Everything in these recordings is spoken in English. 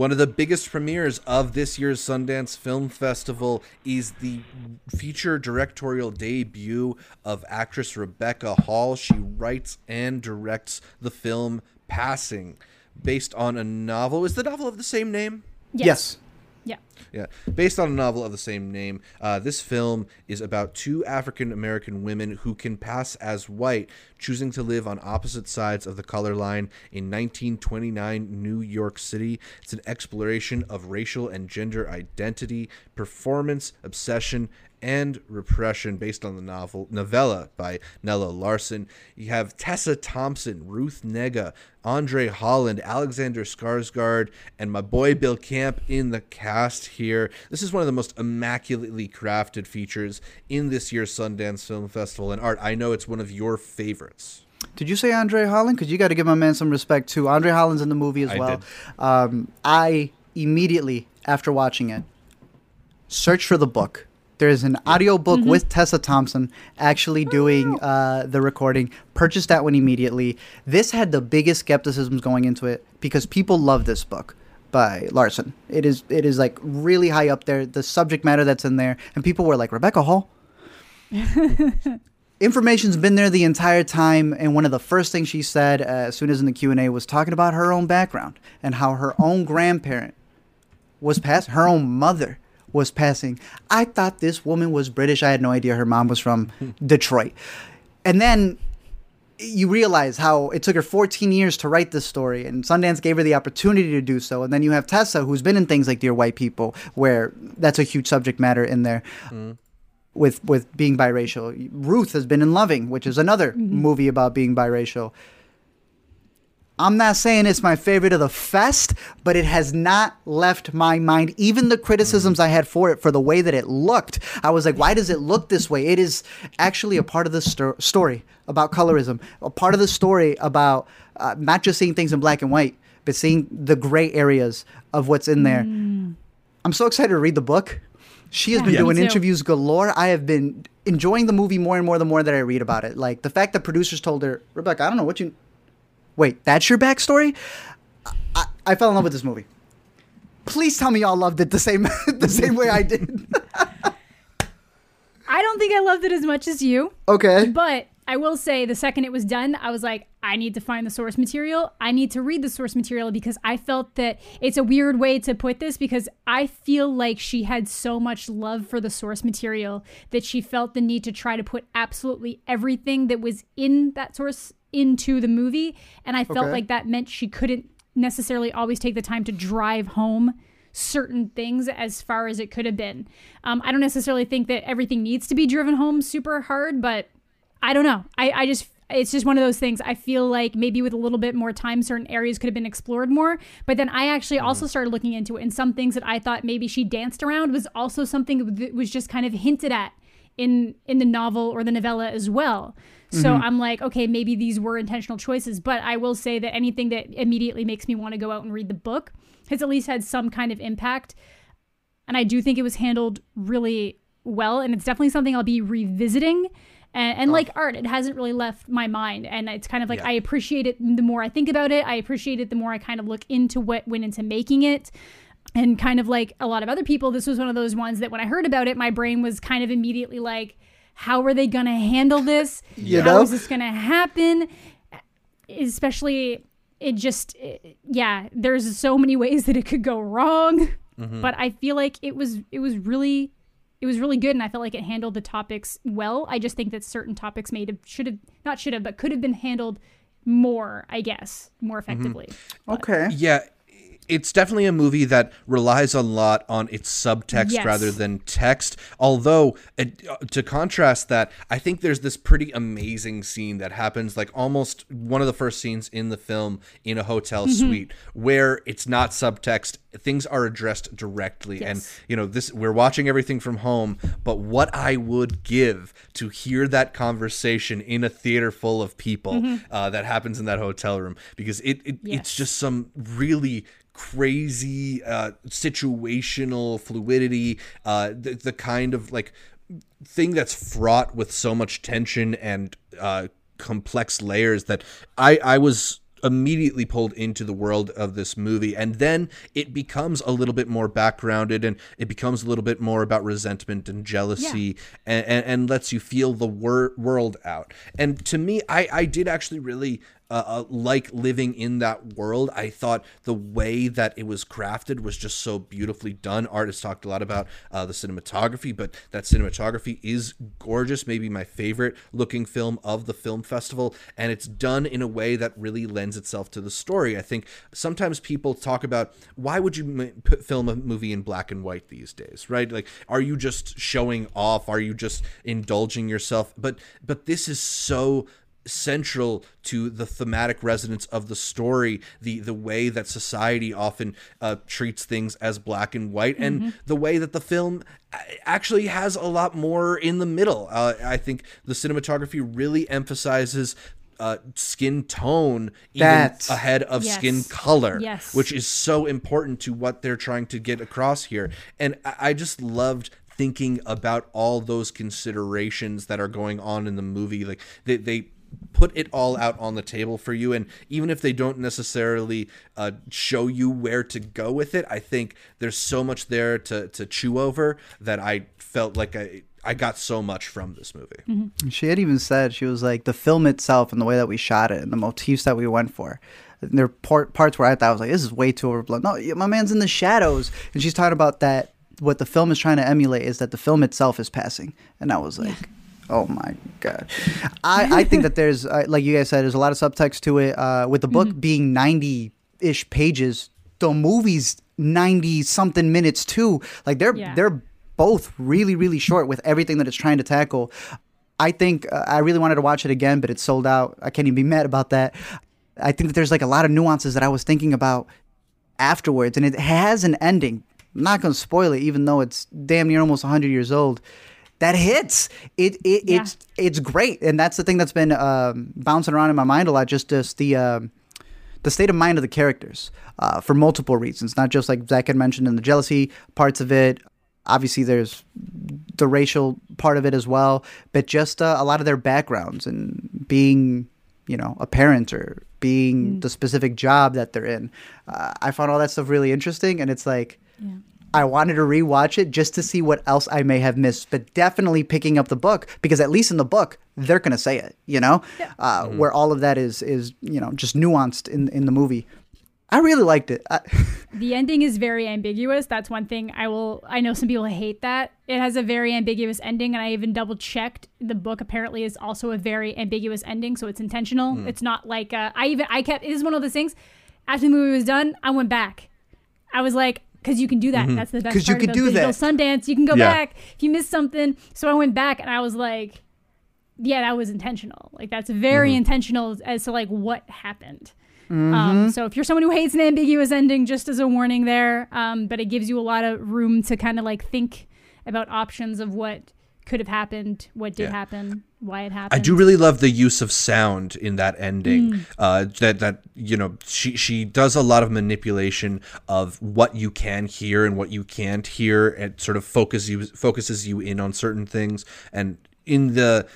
One of the biggest premieres of this year's Sundance Film Festival is the feature directorial debut of actress Rebecca Hall. She writes and directs the film Passing, based on a novel. Is the novel of the same name? Yes. Yeah. Yeah, based on a novel of the same name. Uh, this film is about two African American women who can pass as white, choosing to live on opposite sides of the color line in 1929 New York City. It's an exploration of racial and gender identity, performance, obsession, and repression based on the novel novella by Nella Larsen. You have Tessa Thompson, Ruth Negga, Andre Holland, Alexander Skarsgård, and my boy Bill Camp in the cast here. This is one of the most immaculately crafted features in this year's Sundance Film Festival. And Art, I know it's one of your favorites. Did you say Andre Holland? Because you got to give my man some respect too. Andre Holland's in the movie as I well. Um, I immediately after watching it searched for the book. There's an audiobook with Tessa Thompson actually doing uh, the recording. Purchase that one immediately. This had the biggest skepticisms going into it because people love this book by Larsen. It is it is like really high up there. The subject matter that's in there, and people were like Rebecca Hall. information's been there the entire time and one of the first things she said uh, as soon as in the q&a was talking about her own background and how her own grandparent was pass her own mother was passing. I thought this woman was british. I had no idea her mom was from hmm. detroit. And then you realize how it took her 14 years to write this story and sundance gave her the opportunity to do so. And then you have tessa who's been in things like dear white people where that's a huge subject matter in there hmm. with with being biracial. Ruth has been in Loving, which is another mm-hmm. movie about being biracial. I'm not saying it's my favorite of the fest, but it has not left my mind. Even the criticisms I had for it, for the way that it looked, I was like, why does it look this way? It is actually a part of the sto- story about colorism, a part of the story about uh, not just seeing things in black and white, but seeing the gray areas of what's in there. I'm so excited to read the book. She has Yeah, been doing interviews galore. I have been enjoying the movie more and more the more that I read about it. Like the fact that producers told her, Rebecca, I don't know what you. Wait, that's your backstory? I, I, I fell in love with this movie. Please tell me y'all loved it the same the same way I did. I don't think I loved it as much as you, okay. but I will say the second it was done, I was like, I need to find the source material. I need to read the source material because I felt that it's a weird way to put this because I feel like she had so much love for the source material that she felt the need to try to put absolutely everything that was in that source into the movie. And I felt Okay. like that meant she couldn't necessarily always take the time to drive home certain things as far as it could have been. Um, I don't necessarily think that everything needs to be driven home super hard, but I don't know. I, I just it's just one of those things. I feel like maybe with a little bit more time, certain areas could have been explored more. But then I actually also started looking into it, and some things that I thought maybe she danced around was also something that was just kind of hinted at in in the novel or the novella as well. So mm-hmm. I'm like, okay, maybe these were intentional choices. But I will say that anything that immediately makes me want to go out and read the book has at least had some kind of impact. And I do think it was handled really well. And it's definitely something I'll be revisiting. And, and like art, it hasn't really left my mind. And it's kind of like Yeah. I appreciate it the more I think about it. I appreciate it the more I kind of look into what went into making it. And kind of like a lot of other people, this was one of those ones that when I heard about it, my brain was kind of immediately like, how are they going to handle this? You How know? is this going to happen? Especially, it just, it- yeah, there's so many ways that it could go wrong. Mm-hmm. But I feel like it was, it was really, it was really good. And I felt like it handled the topics well. I just think that certain topics made have, should have, not should have, but could have been handled more, I guess, more mm-hmm. effectively. Okay. Yeah, it's definitely a movie that relies a lot on its subtext Yes. rather than text. Although, it, uh, to contrast that, I think there's this pretty amazing scene that happens, like almost one of the first scenes in the film in a hotel Mm-hmm. suite, where it's not subtext. Things are addressed directly, and you know this. We're watching everything from home, but what I would give to hear that conversation in a theater full of people uh, that happens in that hotel room, because it, it it's just some really crazy uh, situational fluidity, uh, the, the kind of like thing that's fraught with so much tension and uh, complex layers that I, I was immediately pulled into the world of this movie. And then it becomes a little bit more backgrounded and it becomes a little bit more about resentment and jealousy and, and, and lets you feel the wor- world out. And to me I, I did actually really uh, uh, like living in that world. I thought the way that it was crafted was just so beautifully done. Artists talked a lot about uh, the cinematography, but that cinematography is gorgeous. Maybe my favorite looking film of the film festival, and it's done in a way that really lends itself to the story. I think sometimes people talk about why would you put, film a movie in black and white these days, right? Like, are you just showing off? Are you just indulging yourself? But but this is so central to the thematic resonance of the story the the way that society often uh, treats things as black and white and the way that the film actually has a lot more in the middle. Uh, i think the cinematography really emphasizes uh, skin tone even That's- ahead of Yes. skin color Yes. which is so important to what they're trying to get across here. And i, I just loved thinking about all those considerations that are going on in the movie. Like they, they put it all out on the table for you and even if they don't necessarily uh, show you where to go with it i think there's so much there to, to chew over that i felt like i i got so much from this movie She had even said she was like the film itself and the way that we shot it and the motifs that we went for. There are part, parts where I thought I was like, this is way too overblown. No, my man's in the shadows, and she's talking about that. What the film is trying to emulate is that the film itself is passing, and I was like. Oh my god! I, I think that there's uh, like you guys said, there's a lot of subtext to it. Uh, with the book Mm-hmm. being ninety ish pages, the movie's ninety something minutes too. Like they're Yeah. they're both really really short with everything that it's trying to tackle. I think uh, I really wanted to watch it again, but it's sold out. I can't even be mad about that. I think that there's like a lot of nuances that I was thinking about afterwards, and it has an ending. I'm not going to spoil it, even though it's damn near almost 100 years old. That hits. It, it Yeah. it's it's great, and that's the thing that's been um, bouncing around in my mind a lot. Just just the um, the state of mind of the characters uh, for multiple reasons, not just like Zach had mentioned in the jealousy parts of it. Obviously, there's the racial part of it as well, but just uh, a lot of their backgrounds and being, you know, a parent or being the specific job that they're in. Uh, I found all that stuff really interesting, and it's like. I wanted to rewatch it just to see what else I may have missed, but definitely picking up the book because at least in the book they're gonna say it, you know, uh, where all of that is is you know just nuanced in in the movie. I really liked it. I, The ending is very ambiguous. That's one thing I will. I know some people hate that. It has a very ambiguous ending, and I even double checked. The book apparently is also a very ambiguous ending, so it's intentional. It's not like uh, I even I kept. It is one of those things. After the movie was done, I went back. I was like, because you can do that. That's the best 'Cause you about do that. Sundance. You can go Yeah. back if you miss something. So I went back, and I was like, yeah, that was intentional. Like that's very intentional as to like what happened. Um, so if you're someone who hates an ambiguous ending, just as a warning there, um, but it gives you a lot of room to kind of like think about options of what could have happened, what did Yeah. happen, why it happened. I do really love the use of sound in that ending. Mm. Uh, that that you know she she does a lot of manipulation of what you can hear and what you can't hear. It sort of focuses you focuses you in on certain things, and in the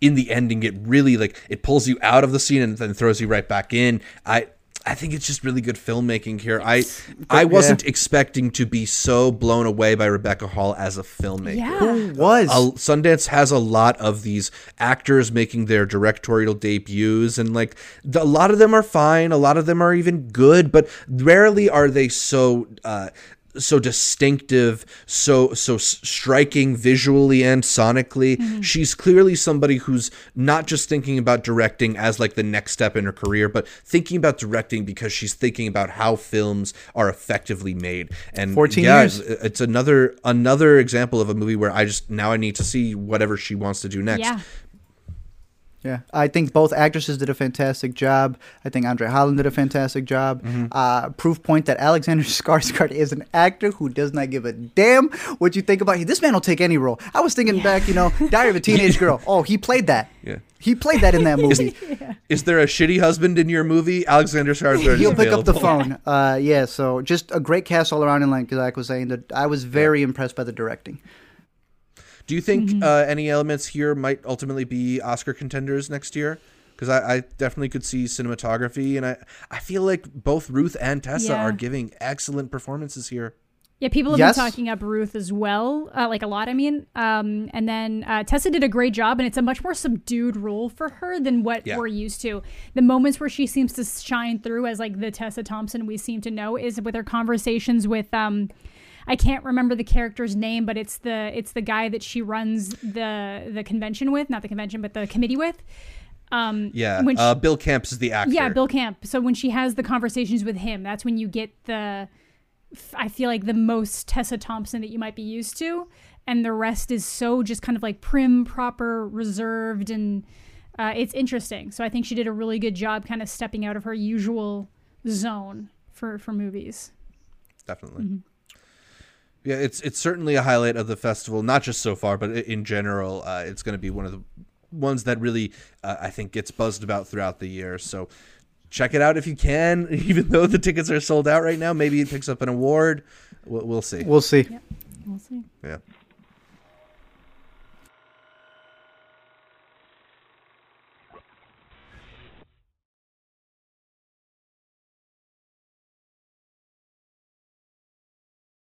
in the ending, it really like it pulls you out of the scene and then throws you right back in. I. I think it's just really good filmmaking here. I I wasn't expecting to be so blown away by Rebecca Hall as a filmmaker Yeah. was a, Sundance has a lot of these actors making their directorial debuts, and like the, a lot of them are fine, a lot of them are even good, but rarely are they so uh, so distinctive, so so striking visually and sonically. Mm-hmm. She's clearly somebody who's not just thinking about directing as like the next step in her career, but thinking about directing because she's thinking about how films are effectively made. And 14 yeah, years. it's- it's another another example of a movie where I just now I need to see whatever she wants to do next. Yeah. Yeah, I think both actresses did a fantastic job. I think Andre Holland did a fantastic job. Mm-hmm. Uh, proof point that Alexander Skarsgård is an actor who does not give a damn what you think about him. This man will take any role. I was thinking back, you know, Diary of a Teenage Girl. Oh, he played that. Yeah. He played that in that movie. Is there a shitty husband in your movie? Alexander Skarsgård is He'll pick up the phone. Uh, yeah, so just a great cast all around. And like Zach was saying, that I was very impressed by the directing. Do you think Mm-hmm. uh, any elements here might ultimately be Oscar contenders next year? Because I, I definitely could see cinematography, and I, I feel like both Ruth and Tessa Yeah. are giving excellent performances here. Yeah, people have Yes. been talking up Ruth as well, uh, like a lot. I mean, um, and then uh, Tessa did a great job, and it's a much more subdued role for her than what Yeah. we're used to. The moments where she seems to shine through as like the Tessa Thompson we seem to know is with her conversations with. Um, I can't remember the character's name, but it's the it's the guy that she runs the the convention with, not the convention, but the committee with. Um, Yeah, when she- uh, Bill Camps is the actor. yeah, Bill Camp. So when she has the conversations with him, that's when you get the, I feel like the most Tessa Thompson that you might be used to, and the rest is so just kind of like prim, proper, reserved, and uh, it's interesting. So I think she did a really good job, kind of stepping out of her usual zone for for movies. definitely. Mm-hmm. Yeah, it's it's certainly a highlight of the festival, not just so far, but in general. Uh, it's going to be one of the ones that really uh, I think gets buzzed about throughout the year. So check it out if you can. Even though the tickets are sold out right now, maybe it picks up an award. We'll, we'll see. We'll see. We'll see. yeah.